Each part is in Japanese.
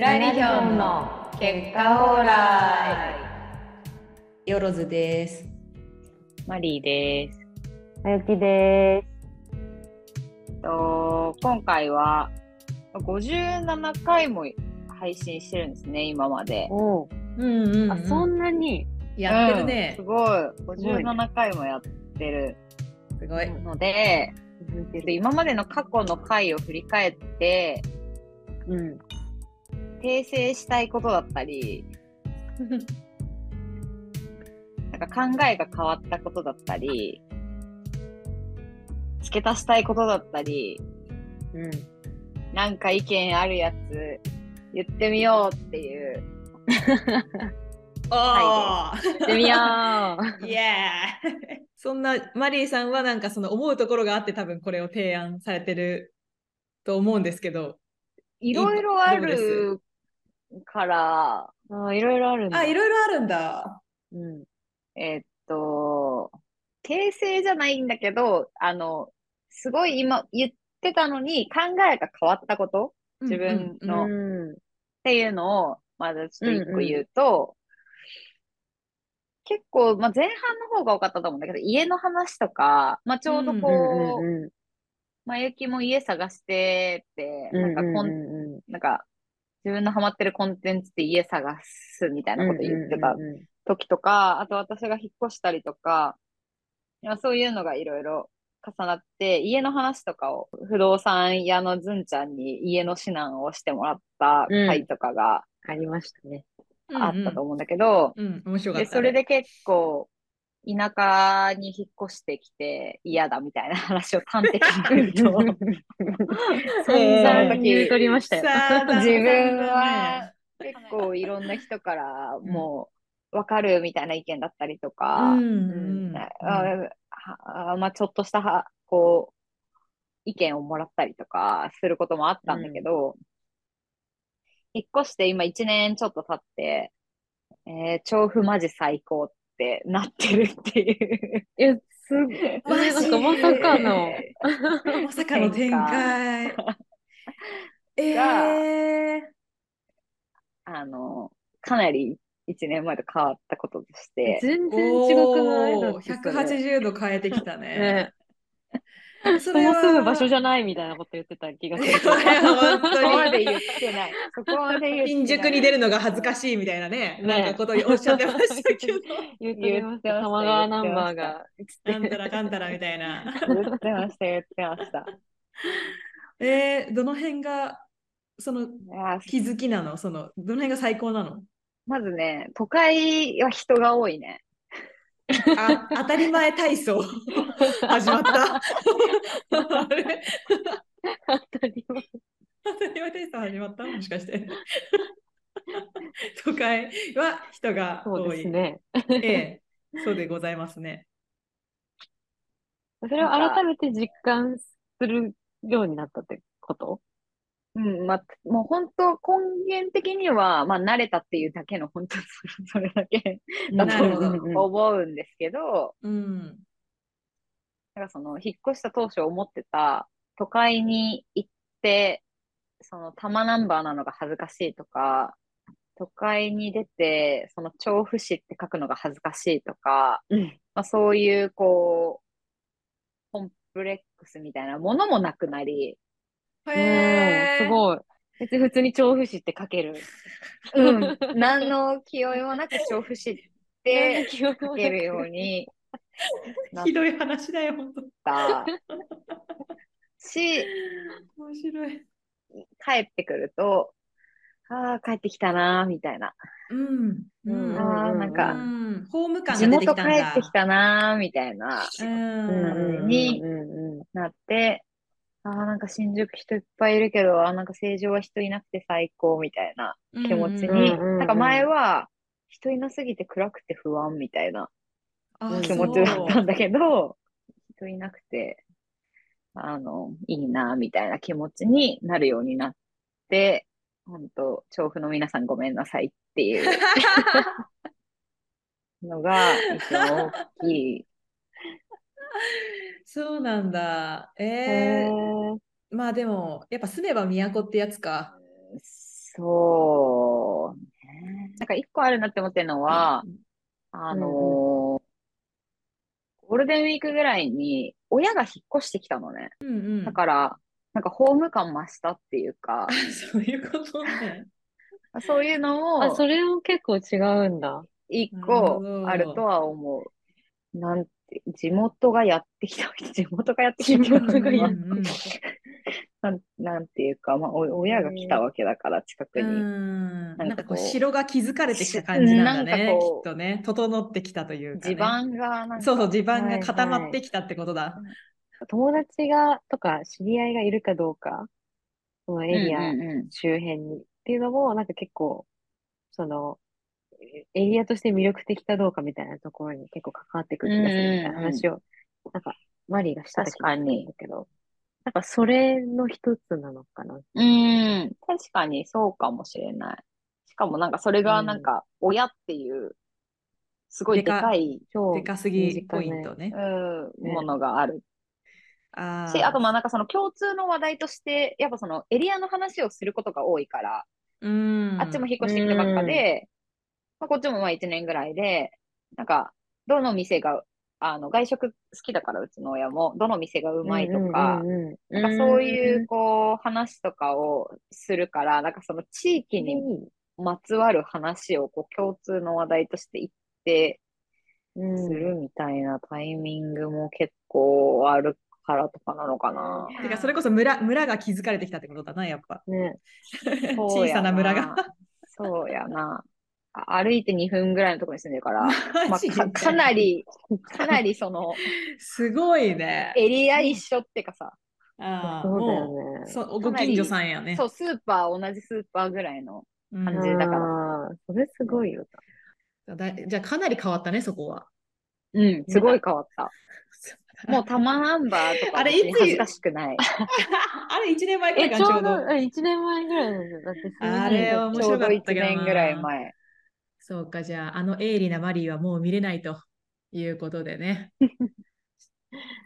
ぬらりひょんの結果オーライよろずです。マリーです。あゆきでと今回は57回も配信してるんですね、今まです。。おううんうん、うん。あ、そんなに。やってるねうんす。ごい。57回もやってるすごい。ので、で今までの過去の回を振り返って、うん。訂正したいことだったり、なんか考えが変わったことだったり、付け足したいことだったり、うん。なんか意見あるやつ言ってみようっていう。おってみよう。イエーイそんなマリーさんはなんかその思うところがあって多分これを提案されてると思うんですけど。いろいろあるから、あ、いろいろあるんだ。あ、いろいろあるんだ。うん。えっと、訂正じゃないんだけど、あの、すごい今言ってたのに考えが変わったこと？自分うんのうん。っていうのを、まだちょっと一個言うと、結構、まあ、前半の方が多かったと思うんだけど、家の話とか、まあ、ちょうどこう、うん。まゆきも家探してて、うん。なんかコン、うなんか、自分のハマってるコンテンツで家探すみたいなこと言ってた時とか、あと私が引っ越したりとか、そういうのがいろいろ重なって、家の話とかを不動産屋のずんちゃんに家の指南をしてもらった回とかがありましたね。あったと思うんだけど、うん、うん、面白かっで、た、それで結構、田舎に引っ越してきて嫌だみたいな話を端的に言うと、散々言うとりましたよ。自分は結構いろんな人からもう分かるみたいな意見だったりとか、まあちょっとしたはこう意見をもらったりとかすることもあったんだけど、引っ越して今1年ちょっと経って、えー調布マジ最高ってなってるっていう。いや、すごい。なんかまさかの。まさかの展開。えー、あの、かなり1年前と変わったこととして、全然違くない？おーだってそれ180度変えてきたね。ね。そそも住む場所じじゃないみたいなこと言ってた気がする。そこまで言ってない。そこまで言ってない。新宿に出るのが恥ずかしいみたいなね、ねなんかことをおっしゃってましたけど、言ってました。言ってました玉川ナンバーが。なんたらかんたらみたいな。言ってました、言ってました。えー、どの辺がその気づきなの？そのどの辺が最高なの？まずね、都会は人が多いね。あ当たり前体操。始まった。当たり前。当たり前体操始まった？もしかして。都会は人がそう多い。ですね。ええ、そうでございますね。それを改めて実感するようになったってこと？うん、まあ、もう本当、根源的には、まあ、慣れたっていうだけの、本当、それだけだと思うんですけど、うん。なんかその、引っ越した当初思ってた、都会に行って、その、多摩ナンバーなのが恥ずかしいとか、都会に出て、その、調布市って書くのが恥ずかしいとか、うん。まあ、そういう、こう、コンプレックスみたいなものもなくなり、へすごい。別に普通に調布市って書ける。うん、何の気負いもなく調布市って書けるようにひどい話だよ、本当。たし、面白い。帰ってくると、ああ、帰ってきたなー、みたいな。うん。うん。あーなんかうんホーム感地が出て元帰きたんだ。ってきたなー、みたいな、うん。にうんうんなって、ああ、なんか新宿人いっぱいいるけど、あーなんか成城は人いなくて最高、みたいな気持ちに、うんうんうんなんか前は、人いなすぎて暗くて不安みたいなあ気持ちだったんだけど、人いなくて、あの、いいな、みたいな気持ちになるようになって、本当調布の皆さんごめんなさいっていう のが一番大きい。そうなんだ。へえー、ーまあでも、やっぱ住めば都ってやつか。そうね。なんか一個あるなって思ってるのは、あのーゴールデンウィークぐらいに親が引っ越してきたのね。うんうんだから、なんかホーム感増したっていうか、そういうことね。そういうのあ、をそれも結構違うんだ。一個あるとは思う。なんて、地元がやってきた、地元がやってきた地元がやってきなん、なんていうか、まあ、お親が来たわけだから、近くうに。んなんかこう城が築かれてきた感じなんだね、なんかこうきっとね。整ってきたというか、ね。地盤がなんか、そうそう、地盤がはい固まってきたってことだ。友達が、とか知り合いがいるかどうか、そのエリア周辺にっていうのも、なんか結構、その、エリアとして魅力的かどうかみたいなところに結構関わってくる気がするみたいな話を、なんか、マリーがしてた気がするんだけど、なんかそれの一つなのかな。うん、確かにそうかもしれない。しかもなんかそれがなんか親っていう、すごいでかい、超でかすぎポイントね。うん、ねものがあるあし、あとまああなんかその共通の話題として、やっぱそのエリアの話をすることが多いから、うん。あっちも引っ越してきたばっかで、まあ、こっちもまあ1年ぐらいで、なんか、どの店が、あの、外食好きだから、うちの親も、どの店がうまいとか、なんかそういう、こう、話とかをするから、なんかその地域にまつわる話を、こう、共通の話題として言ってうんするみたいなタイミングも結構あるからとかなのかな。てか、それこそ村村が築かれてきたってことだな、やっぱ。ね。小さな村が。そうやな。あ歩いて2分ぐらいのところに住んでるから、まあ、かかなり、かなりその、すごいね。エリア一緒ってかさ、ああ、そうだもよね。うそうご近所さんやね。そう、スーパー、同じスーパーぐらいの。うん感じだからそれすごいよだじゃあかなり変わったね、そこは。うん、すごい変わった。もうタマナンバーとかあれいつ恥ずかしくない。あれ、1年前くらえ、いかな、ちょうど。ちょうど、1年前ぐらいなんだよ。だってあれ面ちょうど1白かったけどな年ぐらい前。そうか、じゃあ、あの鋭利なマリーはもう見れないということでね。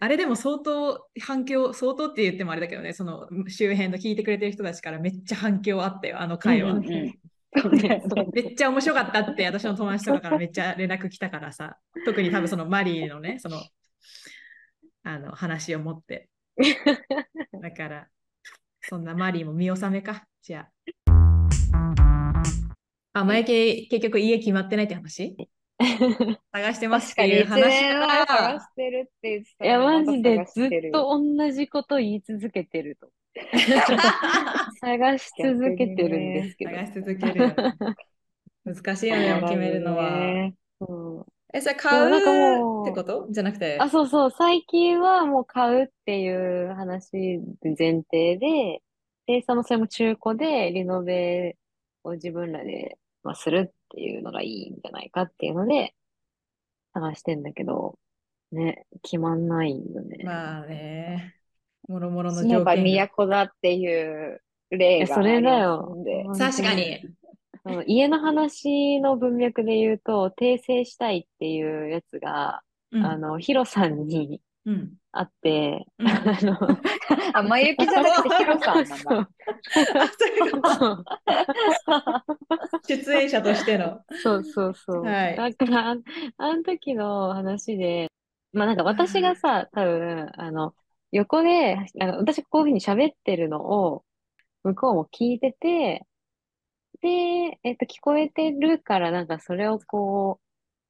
あれでも相当反響、相当って言ってもあれだけどね、その周辺の聞いてくれてる人たちからめっちゃ反響あったよ、あの回は。うんうんうん めっちゃ面白かったって私の友達とかからめっちゃ連絡来たからさ、特に多分そのマリーのね、その、あの話を持って。だから、そんなマリーも見納めか、じゃあ。あ、前系結局家決まってないって話？探してますっていう話か探らしてるって言ってたいや、マジでずっしてると同じこと言い続けてると。探し続けてるんですけど。探し続ける。難しいよね、決めるのは。ねうんえ、それ買うでもなんかもうってこと？じゃなくて？あ、そうそう、最近はもう買うっていう話前提で、で、そのそれも中古でリノベを自分らで、まあ、するっていうのがいいんじゃないかっていうので、探してんだけど、ね、決まんないよね。まあね、もろもろの条件が。都だっていう例がそれだあよ。確かに。家の話の文脈で言うと、訂正したいっていうやつが、うんあの、ヒロさんにうん。あって、うんあの、あ、まゆきじゃなくてヒロさんなんだ。出演者としての。そうそうそう。はいだから、ああの時の話で、まあなんか私がさ、多分、あの、横で、なんか私がこういうふうに喋ってるのを、向こうも聞いてて、で、えっと、聞こえてるから、なんかそれをこ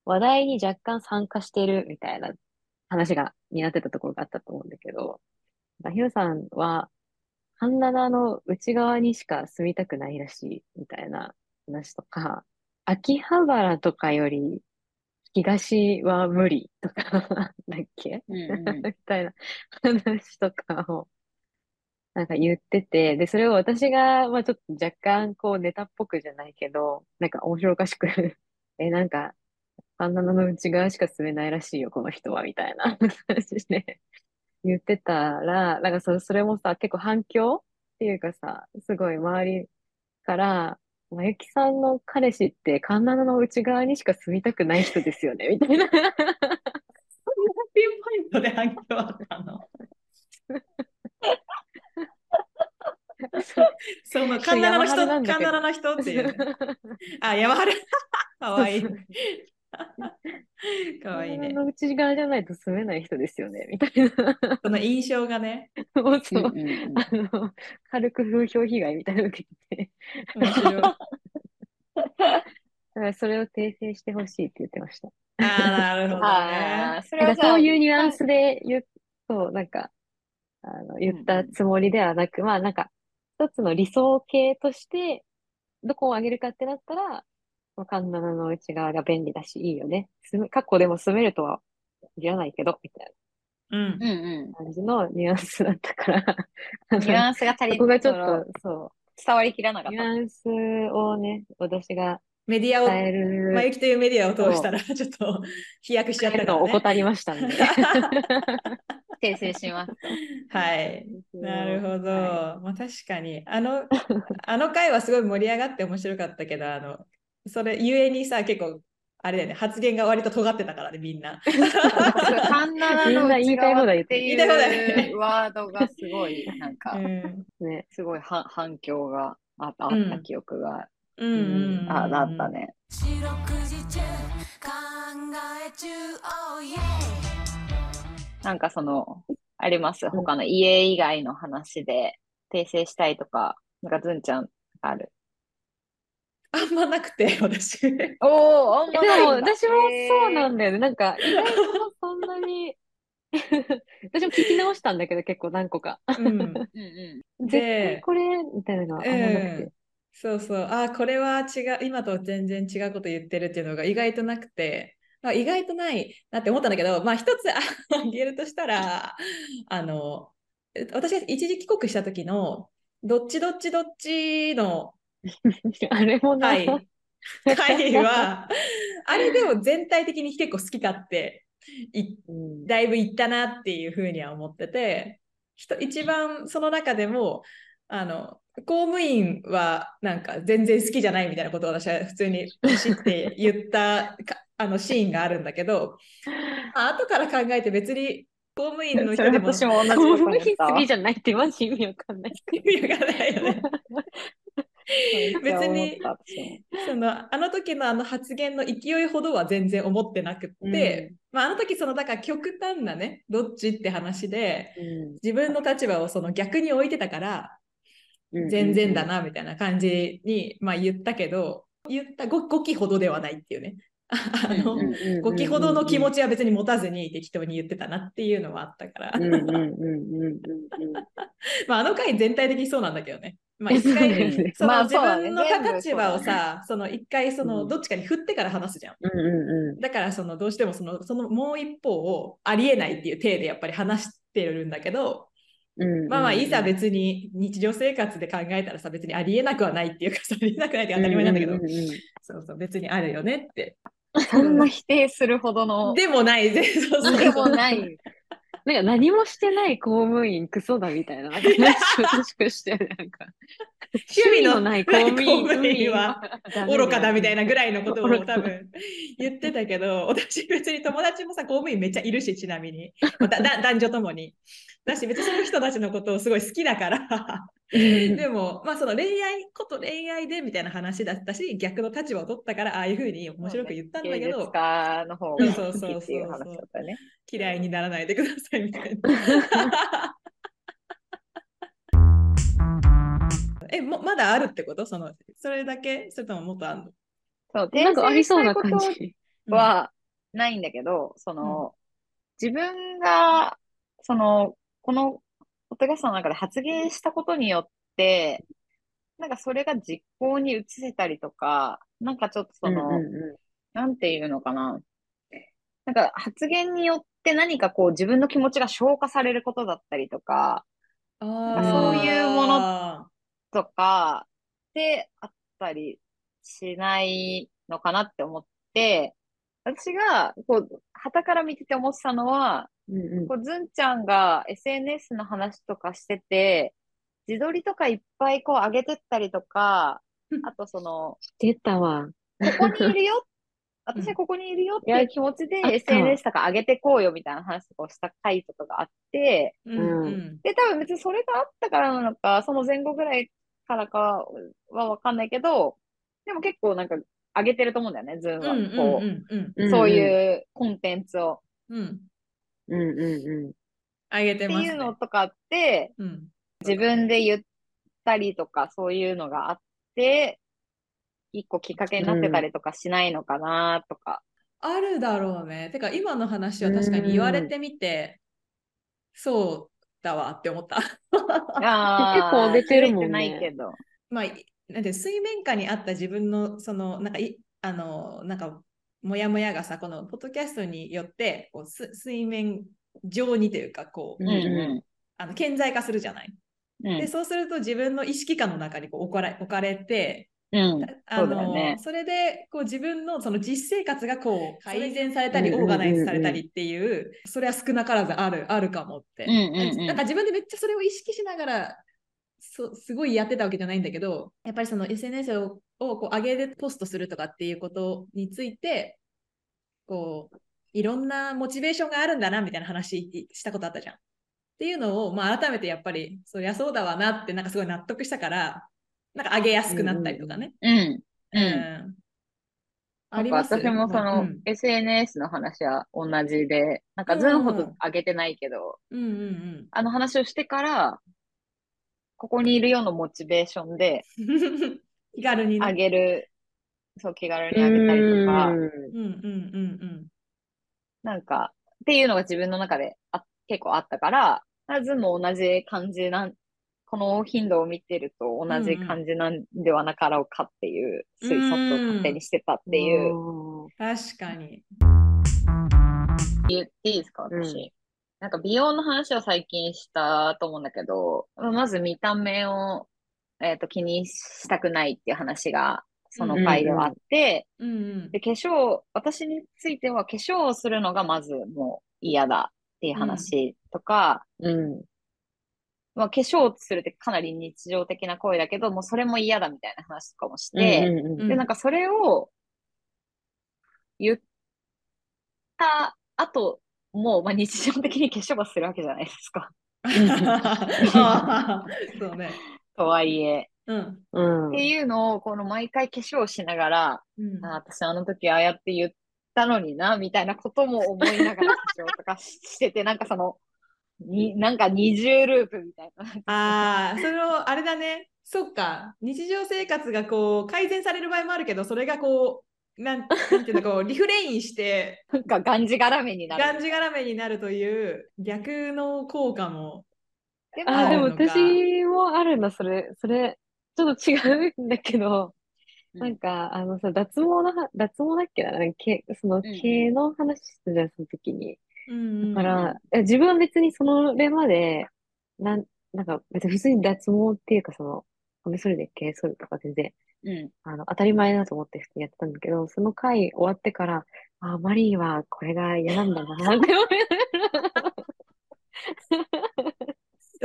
う、話題に若干参加してるみたいな話が、になってたところがあったと思うんだけど、ヒロさんは、半七の内側にしか住みたくないらしい、みたいな話とか、秋葉原とかより東は無理とか、だっけ？うんうん。みたいな話とかを、なんか言ってて、で、それを私が、まあちょっと若干こうネタっぽくじゃないけど、なんか面白おかしく え、なんか、バンダナの内側しか住めないらしいよ、この人は、みたいな話で言ってたら、なんかそそれもさ、結構反響っていうかさ、すごい周りから、まゆきさんの彼氏ってカンナナの内側にしか住みたくない人ですよね、みたいな。ピンポイントで反響あったの？そのの、カンナラの人、カンナラの人っていう。あ、山春。かわいい。かわいいね。の内側じゃないと住めない人ですよね、みたいな。その印象がね、もうそううんうんうんあの、軽く風評被害みたいなの受けて、面白い。あだからそれを訂正してほしいって言ってました。あ、なるほどね。ああ、それはそういうニュアンスで言う、そう、なんか、あの、言ったつもりではなく、まあなんか、一つの理想形として、どこを上げるかってなったら、カンナナの内側が便利だし、いいよね。住む、過去でも住めるとは言わないけど、みたいうんうんうな感じのニュアンスだったから、ニュアンスが足りそこがちょっと、そ伝わりきらなかう、った。ニュアンスをね、私がメディアを、伝える、まゆきというメディアを通したら、ちょっと飛躍しちゃったからね。るのを怠りましたんで。訂正します。はい。なるほど。はまあ確かに、あの、あの回はすごい盛り上がって面白かったけど、あの、それゆえにさ、結構、あれだよね、発言が割と尖ってたからね、みんな。カンナラのみんな言いたい放題言っていたい放題いうワードがすごい、なんかう、ん。ね。すごいは反響があったあうんった記憶が、うんうんうん。ああった。ね。四六時中考え中 oh yeah なんかその、あります？他の家以外の話で訂正したいとか、なんかずんちゃんある？あんまなくて、私。おお、あんえでも、私もそうななんだよね。なんか、意外とそんなに、私も聞き直したんだけど、結構何個か。うん。うんうん。絶で対これ、みたいなのはあんまなくて。そうそう。あ、これは違う、今と全然違うこと言ってるっていうのが意外となくて、まあ、意外とないなって思ったんだけど、まあ一つあ言えるとしたら、あの、私が一時帰国した時の、どっちどっちどっちの あれもな、回、回は、あれでも全体的に結構好き勝手、いうんだいぶいったなっていうふうには思ってて、一番その中でも、あの、公務員はなんか全然好きじゃないみたいなことを私は普通に知って言ったか あのシーンがあるんだけど、あ後から考えて別に公務員の人でも私も同じ公務員好きじゃないってマジ意味わかんない。意味がないよね。別にそのあの時のあの発言の勢いほどは全然思ってなくって、まあ、あの時そのだから極端なねどっちって話で自分の立場をその逆に置いてたから全然だなみたいな感じに、まあ、言ったけど言った 5, 5期ほどではないっていうね あの、うんうん5期ほどの気持ち。ちは別に持たずに適当に言ってたなっていうのはあったから、まあ、あの回全体的にそうなんだけどね。まあ、回その自分の立場をさ、その一回そのうんどっちかに振ってから話すじゃん。だからそのどうしてもそのそのもう一方をありえないっていう体でやっぱり話してるんだけど、うん。まあまあいざ別別に日常生活で考えたらさ別にありえなくはないっていうかさありえなくないって当たり前なんだけど、そうそう別にあるよねって。そんな否定するほどの、でもない、そうそうでもない。なんか何もしてない公務員クソだみたいななんか趣味のない公務員は 愚かだみたいなぐらいのことを多分言ってたけど、私別に友達もさ、公務員めっちゃいるし、ちなみに。だだ男女ともに。だし、別にその人たちのことをすごい好きだから。でも、まあその恋愛、こと恋愛でみたいな話だったし、逆の立場を取ったから、ああいうふうに面白く言ったんだけ芸術ど、家の方がそうそうそうそう好きっていう話だったよね。嫌いにならないでくださいみたいな。え、もまだあるってこと？その、それだけ？それとももっとあるの？そう、なんかありそうな感じ。ことはないんだけど、その、自分が、その、この、ポッドキャストの中で発言したことによって、なんかそれが実行に移せたりとか、なんかちょっとその、うんうんなんていうのかな。なんか発言によって何かこう自分の気持ちが消化されることだったりとか、そういうものとかであったりしないのかなって思って、私がこう、旗から見てて思ってたのは、うんうんこうずんちゃんが SNS の話とかしてて、自撮りとかいっぱいこう上げてったりとか、あとその、出たわ。ここにいるよ。私はここにいるよっていう気持ちで SNS とか上げてこうよみたいな話とかをした回とかがあって、うんうんで、多分別にそれがあったからなのか、その前後ぐらいからかはわかんないけど、でも結構なんか上げてると思うんだよね、ズームは。こう、そういうコンテンツを。うん。うんうんうあげてます、ね。っていうのとかあって、うん。自分で言ったりとか、そういうのがあって、一個きっかけになってたりとかしないのかなとか。あるだろうね。てか、今の話は確かに言われてみて、そうだわって思った。あ結構上げてるもんねないけど。まあ、いなんて水面下にあった自分の、その、なんかい、あの、なんか、もやもやがさ、このポッドキャストによって、こうす水面上にというか、こう、うんうあの顕在化するじゃない。ん。うんで、そうすると自分の意識下の中にこう置かれ置かれて、うん。あそうだよねのそれでこう自分のその実生活がこう改善されたり、オーガナイズされたりっていう、それは少なからずあるあるかもって。うんうんうんなんか自分でめっちゃそれを意識しながらそすごいやってたわけじゃないんだけど、やっぱりその SNS ををこう上げてポストするとかっていうことについて、こう、いろんなモチベーションがあるんだなみたいな話したことあったじゃん。っていうのを、まあ、改めてやっぱり、そりゃそうだわなって、なんかすごい納得したから、なんか上げやすくなったりとかね。うん。ううん。私もその、うん SNS の話は同じで、なんかズンほど上げてないけど、うんうんあの話をしてから、ここにいるようなモチベーションでうん。気軽にね。上げる、そう気軽に上げたりとか、うんうんうんうんなんか、っていうのが自分の中であ結構あったから、ズンも同じ感じなん、この頻度を見てると同じ感じなんではなかろうかっていう推察を勝手にしてたっていう。うん。確かに。言っていいですか、私。うんなんか美容の話を最近したと思うんだけど、まず見た目を、えっと気にしたくないっていう話が、その回ではあって、うんうんで、化粧、私については化粧をするのがまずもう嫌だっていう話とか、うん。まあ、化粧をするってかなり日常的な行為だけど、もうそれも嫌だみたいな話とかもして、うんうんうんうんで、なんかそれを言った後、もう、まあ、日常的に化粧はするわけじゃないですか。そうね。とはいえ。うん。うんっていうのを、この毎回化粧しながら、うんあ私あの時ああやって言ったのにな、みたいなことも思いながら化粧とかし してて、なんかその、に、なんか二重ループみたいな。ああ、その、あれだね。そっか。日常生活がこう、改善される場合もあるけど、それがこう、なんなんていうの、こう、リフレインして、なんかがんじがらめになる。がんじがらめになるという逆の効果も。であ、でもあるのか私もあるんだ、それ、それ、ちょっと違うんだけど、うん。なんか、あのさ、脱毛のは、脱毛だっけな、なんか毛、そのん。毛の話したじゃん、その時に。うんだから、え自分は別にそのれまで、なん、なんか別に普通に脱毛っていうか、その、カミソリで毛剃るとか全然、うん。あの、当たり前だと思って普通にやってたんだけど、その回終わってから、あ、マリーはこれが嫌なんだな、って思いながら。う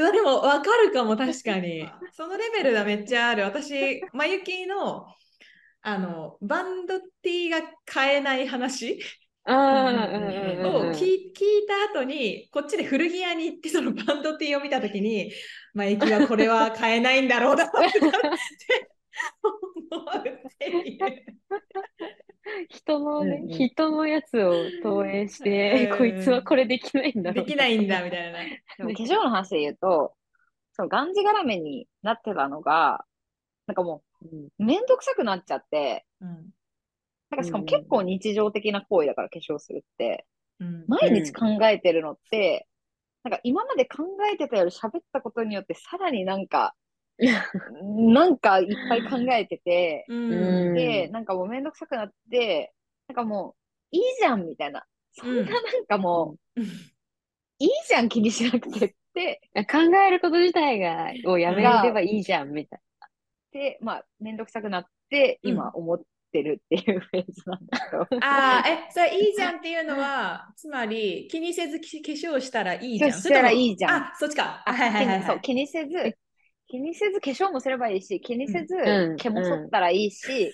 わでも分かるかも確かに。そのレベルがめっちゃある。私まゆきのあのバンド T が買えない話を聞い聞いた後にこっちで古着屋に行ってそのバンド T を見た時にまゆきはこれは買えないんだろうなって思うって。いう人のね、うんうん。人のやつを投影して、うん こいつはこれできないんだろう。できないんだみたいな。でも化粧の話で言うと、そのがんじがらめになってたのが、なんかもうんうめんどくさくなっちゃって、うん。なんかしかも結構日常的な行為だから化粧するって、うん。毎日考えてるのって、なんか今まで考えてたより喋ったことによってさらになんか、なんかいっぱい考えてて、うんで、なんかもうめんどくさくなって、なんかもういいじゃんみたいな。そんななんかもう、いいじゃん気にしなくてって、考えること自体が、をやめればいいじゃん、みたいで、まあ、めんどくさくなって、今思ってるっていうフェーズなんだけど。ああ、え、それ いいじゃんっていうのは、つまり気にせずき化粧したらいいじゃん。化粧したらいいじゃんあ、そっちか。あ、はいはいはい、そう、はい。気にせず、気にせず化粧もすればいいし、気にせずうん毛も剃ったらいいし、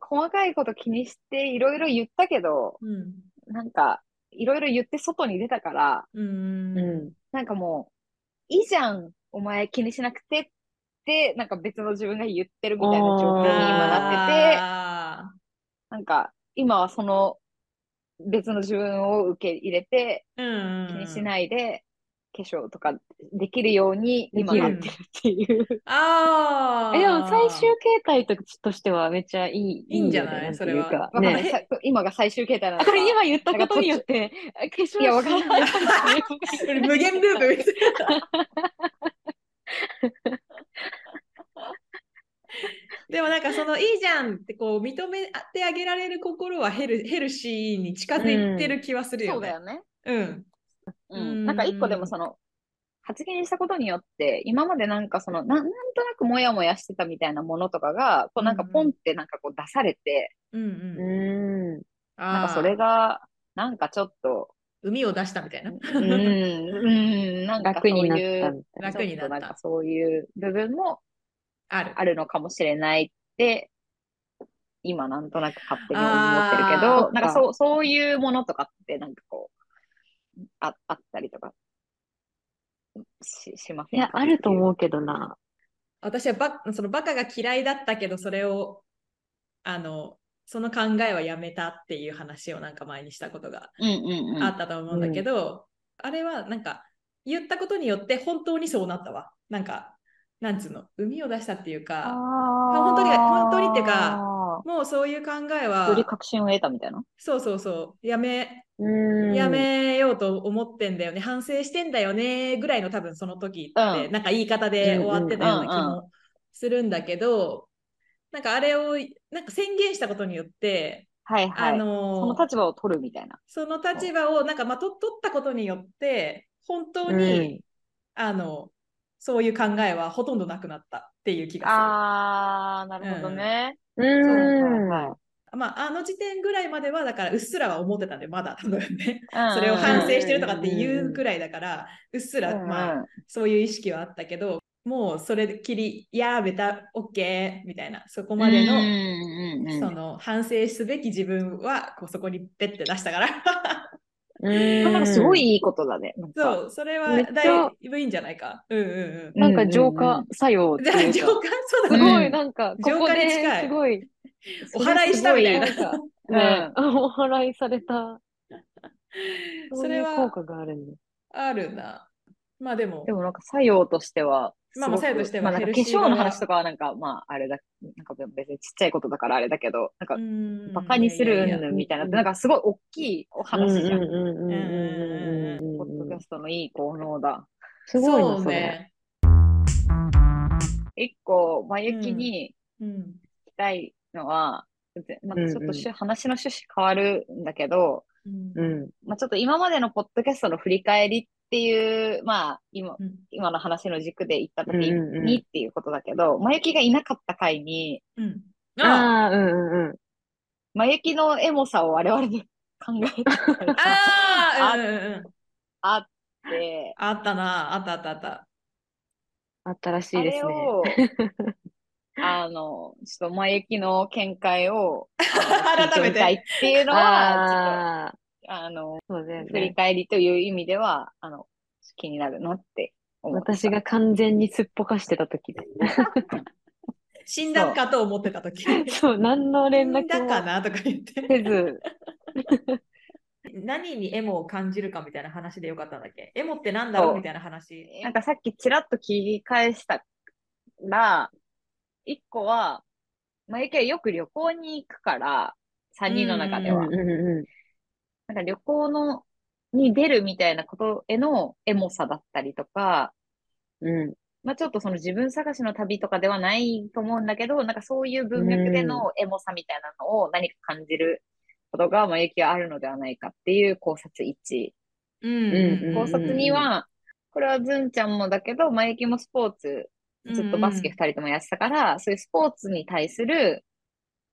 細かいこと気にしていろいろ言ったけど、うん。なんか、いろいろ言って外に出たから、うん。な。うん。なんかもう、いいじゃん、お前気にしなくてって、なんか別の自分が言ってるみたいな状況に今なってて、あなんか今はその別の自分を受け入れて。気にしないで、化粧とかできるように今なってるっていう。ああ。え、でも最終形態ととしてはめっちゃいい。いいんじゃない？それはね。さ今が最終形態なこれ今言ったことによって、化粧いやわかんないこれ無限ループみたいな。でもなんかそのいいじゃんってこう認めてあげられる心はヘルヘルシーに近づいてる気はするよね。そうだよね。うん。なんか一個でもその、発言したことによって、今までなんかその、ななんとなくモヤモヤしてたみたいなものとかが、こうなんかポンってなんかこう出されて、うんうん。うん。なんかそれがが、なんかちょっと、海を出したみたいな。うん、うん、なんかそう楽になった。楽になったちょとんかそういう部分もある。あるのかもしれないって、今なんとなく勝手に思ってるけあど、ーなんかそう、そういうものとかってなんかこう、ああったりとかししませんか？いや、あるとう。思うけどな。私はバそのバカが嫌いだったけど、それを、あの、その考えはやめたっていう話をなんか前にしたことがうんうんうん。あったと思うんだけど、あれはなんか言ったことによって本当にそうなったわ。なんか、なんつうの、海を出したっていうか、あ本当に本当にっていうかあもうそういう考えーよりは、確信を得たみたいな？そうそうそう、やめ、うん。やめようと思ってんだよね、反省してんだよねぐらいの多分その時って、うんなんか言い方で終わってたような気うんうんもするんだけど、なんかあれをなんか宣言したことによって、あはいはい。のその立場を取るみたいな。その立場をなんかまと取ったことによって、本当に、うんあの、そういう考えはほとんどなくなったっていう気がああ、なるほどね。うん。はいはいする。まあ、あの時点ぐらいまでは、だからうっすらは思ってたんで、まだ多分ね。うんそれを反省してるとかっていうくらいだから、うっすら、うんまあ、そういう意識はあったけど、もうそれっきり、いやー、ベタ、オッケーみたいな、そこまでの、その反省すべき自分はこうそこにペッて出したから。うん。なんかすごいいいことだね。そう、それはめっちゃだいぶいいんじゃないか。うんうんうん。なんか浄化作用ってじゃあ、いうか。浄化？そうだすね。ごい、なんか、こ浄こで化に近いすごい、お祓いしたみたいな。ね、お祓いされた。それは効果があるんだ。あるな。まあでもで、もなんか作用としては、まあまあ作用としてはまあなんか化粧の話とかはなんか、まああれだ、なんか別にちっちゃいことだからあれだけど、なんかうんバカにするうんぬんみたいな、なんかすごい大きいお話じゃん。ポッドうんキャストのいい効能だ。すごいな、そ。ね。一個、まゆきにうん。聞きたいのは、ぜまたちょっうんうんとしゅ話の趣旨変わるんだけど、うんうん。まあ、ちょっと今までのポッドキャストの振り返りっていう、まあ今、うん今の話の軸で言った時うんうんうんにっていうことだけど、まゆきがいなかった回に、うん。あああ、うんうんうん。まゆきのエモさを我々で考えた あー、うんうんうん。あって、あったな。あったあったあった。あったらしいあですね。あの、ちょっとまゆきの見解を、改めてっていうのは、ちょっと、あの、そうだよ振りね。返りという意味では、あの、気になるなって思った。私が完全にすっぽかしてた時で。死んだかと思ってた時。そう、何の連死んだかなとか言って。せず、何にエモを感じるかみたいな話でよかったんだっけ？エモってなんだろう？みたいな話。なんかさっきちらっと聞き返したら、一個は、まゆきはよく旅行に行くから、三人の中では。なんか旅行の、に出るみたいなことへのエモさだったりとか、うん。まあちょっとその自分探しの旅とかではないと思うんだけど、なんかそういう文脈でのエモさみたいなのを何か感じることが、まあゆきはあるのではないかっていう考察1。うんうん考察2は、これはずんちゃんもだけど、まゆきもスポーツずっとバスケ二人ともやってたから、そういうスポーツに対する、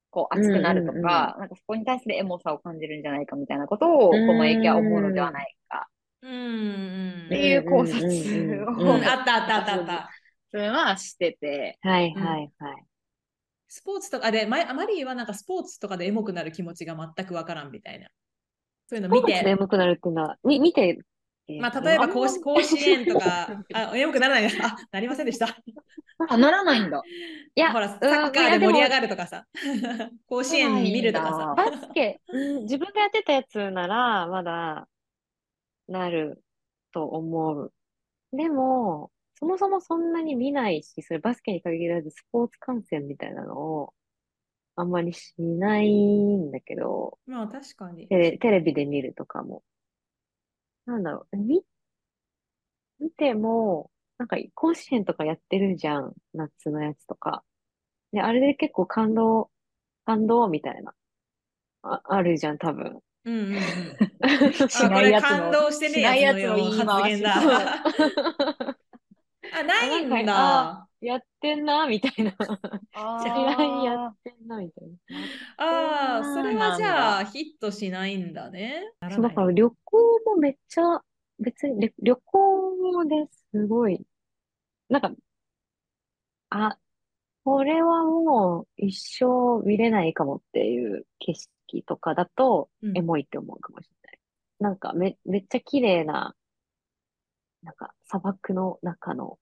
こう、熱くなるとか、うんうんうんなんかそこに対するエモさを感じるんじゃないかみたいなことを、こう、まゆきは思うのではないかうんうんっていう考察うんうんうんうんを、あったあったあったあった。それはしてて、はいはいはい。スポーツとかで、ママリーはなんかスポーツとかでエモくなる気持ちが全くわからんみたいな。そういうの見スポーツでて。眠くなるっていうのは、み見て、まあ、例えば甲子甲子園とか、あ、エモくならない。あ、なりませんでした。あ、ならないんだ。いや、ほら、サうんッカーで盛り上がるとかさ、甲子園に見るとかさバスケ、うん、自分がやってたやつなら、まだ、なると思う。でも、そもそもそんなに見ないし、それバスケに限らずスポーツ観戦みたいなのを、あんまりしないんだけど、まあ確かに。テレ、テレビで見るとかも。なんだろう、見、見ても、なんか甲子園とかやってるじゃん、夏のやつとか。で、あれで結構感動、感動みたいな、あ、あるじゃん、多分。うんうんうん。あ、しこれないやつの感動してねしないやつのえやつの言い回し発言 だ。あ、ないんなんかだ。やってんな、みたいな。あ試合やってんな、みたいああ、それはじゃなあヒットしないんだね。な。そう、だから旅行もめっちゃ、別に旅旅行ですごい、なんか、あ、これはもう一生見れないかもっていう景色とかだと、うんエモいって思うかもしれない。なんかめ、めっちゃ綺麗な、なんか砂漠の中の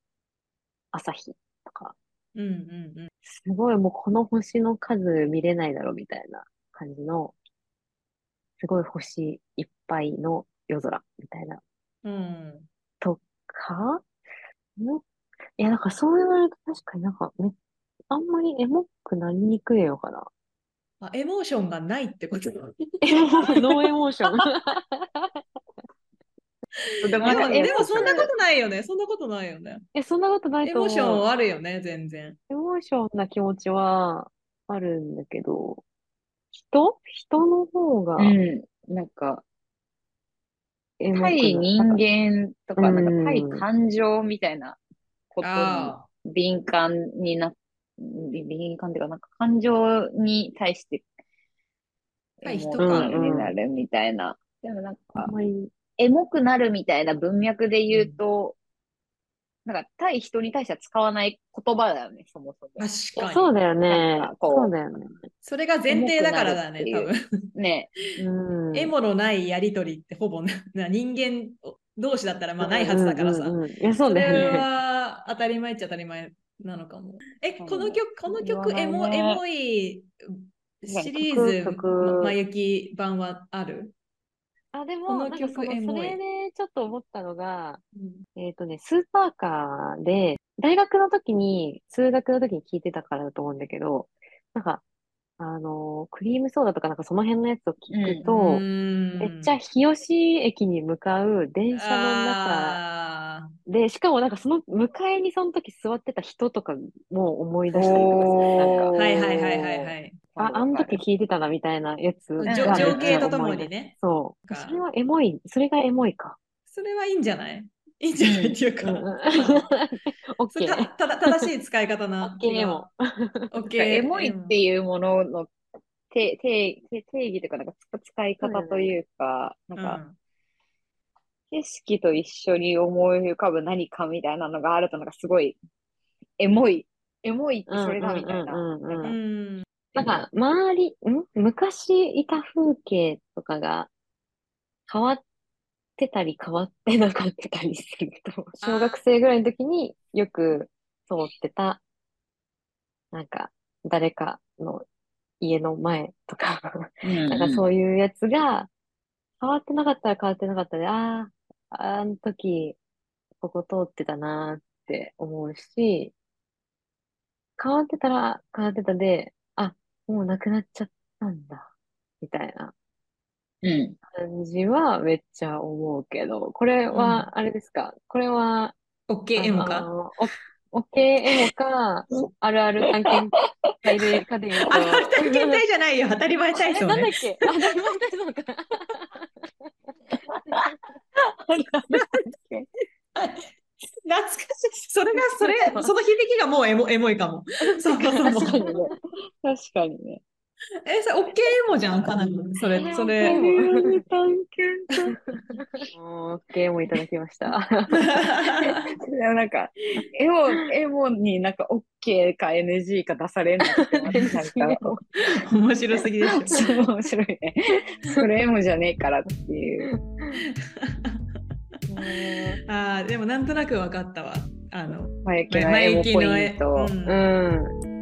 朝日とか、うんうんうん。すごいもうこの星の数見れないだろみたいな感じの、すごい星いっぱいの夜空みたいな、うん。とか、ん？いや、なんかそう言われると確かになんかめ、あんまりエモくなりにくいのかな。あ、 emotion がないってこと？No emotion。でもでも、そんなことないよね。そんなことないよね。え、そんなことないと思う。 Emotion あるよね、全然。 emotion な気持ちはあるんだけど、人？人の方がうん。なんか、対人間とか、なんか対うん感情みたいなことあに敏感にな、び敏感っていうか、なんか感情に対して、対人エモかになるみたいな。でもなんかあん、まり、エモくなるみたいな文脈で言うと、なんか対人に対しては使わない言葉だよね、そもそも。あ、確かに。そうだよねそうだよね。それが前提だからだね、多分。ね。うん。エモのないやりとりってほぼなな 人間同士だったらまあないはずだからさ。うんうんうんいや、そうそれだよね。は当たり前っちゃ当たり前なのかも。え、うんこの曲、この曲、エモ、エモいシリーズ、ままゆき版はある？あ、でも、このなんかその、それでちょっと思ったのが、えっとね、スーパーカーで、大学の時に、通学の時に聞いてたからだと思うんだけど、なんか、あのークリームソーダとかなんかその辺のやつを聞くと、めっちゃ日吉駅に向かう電車の中あで、しかもなんかその迎えにその時座ってた人とかも思い出したりとかする。なんーか、はいはいはいはいはい。あ、あの時聞いてたなみたいなやつ情景とともにね。そう。かそれはエモい、それがエモいか。それはいいんじゃない？いいんじゃないっていうか。たケー。ただ正しい使い方オなッケーエモ。オッケー。エモいっていうものの定定定定義というか、なんかつ使い方というか、うなんかん。景色と一緒に思い浮かぶ何かみたいなのがあると、なんかすごいエモい、エモいってそれだみたいな。なんか、周り、ん？昔いた風景とかが変わってたり変わってなかったりすると、小学生ぐらいの時によく通ってた、なんか、誰かの家の前とか、うんなんかそういうやつが、変わってなかったら変わってなかったで、ああ、あの時、ここ通ってたなーって思うし、変わってたら変わってたで、あ、もうなくなっちゃったんだ、みたいなうん。感じはめっちゃ思うけど、これは、あれですか？これは、オッケーエモあか。のお、オッケーエモか、あるある探検隊でかで言うと、あれ探検隊じゃないよ。当たり前体えなんだっ。け？あ、当たり前体操か。懐かしい。それが、それ、その響きがもうエモエモいかも。そうそう確かそう。にね。確かにね。え、それ、オッケーエモじゃん、かなり。それ、それ。オッケーエモいただきました。でもなんか、エモ、エモになんか OK か NG か出されんの面白すぎでしょ。面白いね。それエモじゃねえからっていう。ああ、でもなんとなく分かったわ。あの、前行きの前エモポイント。うんうん。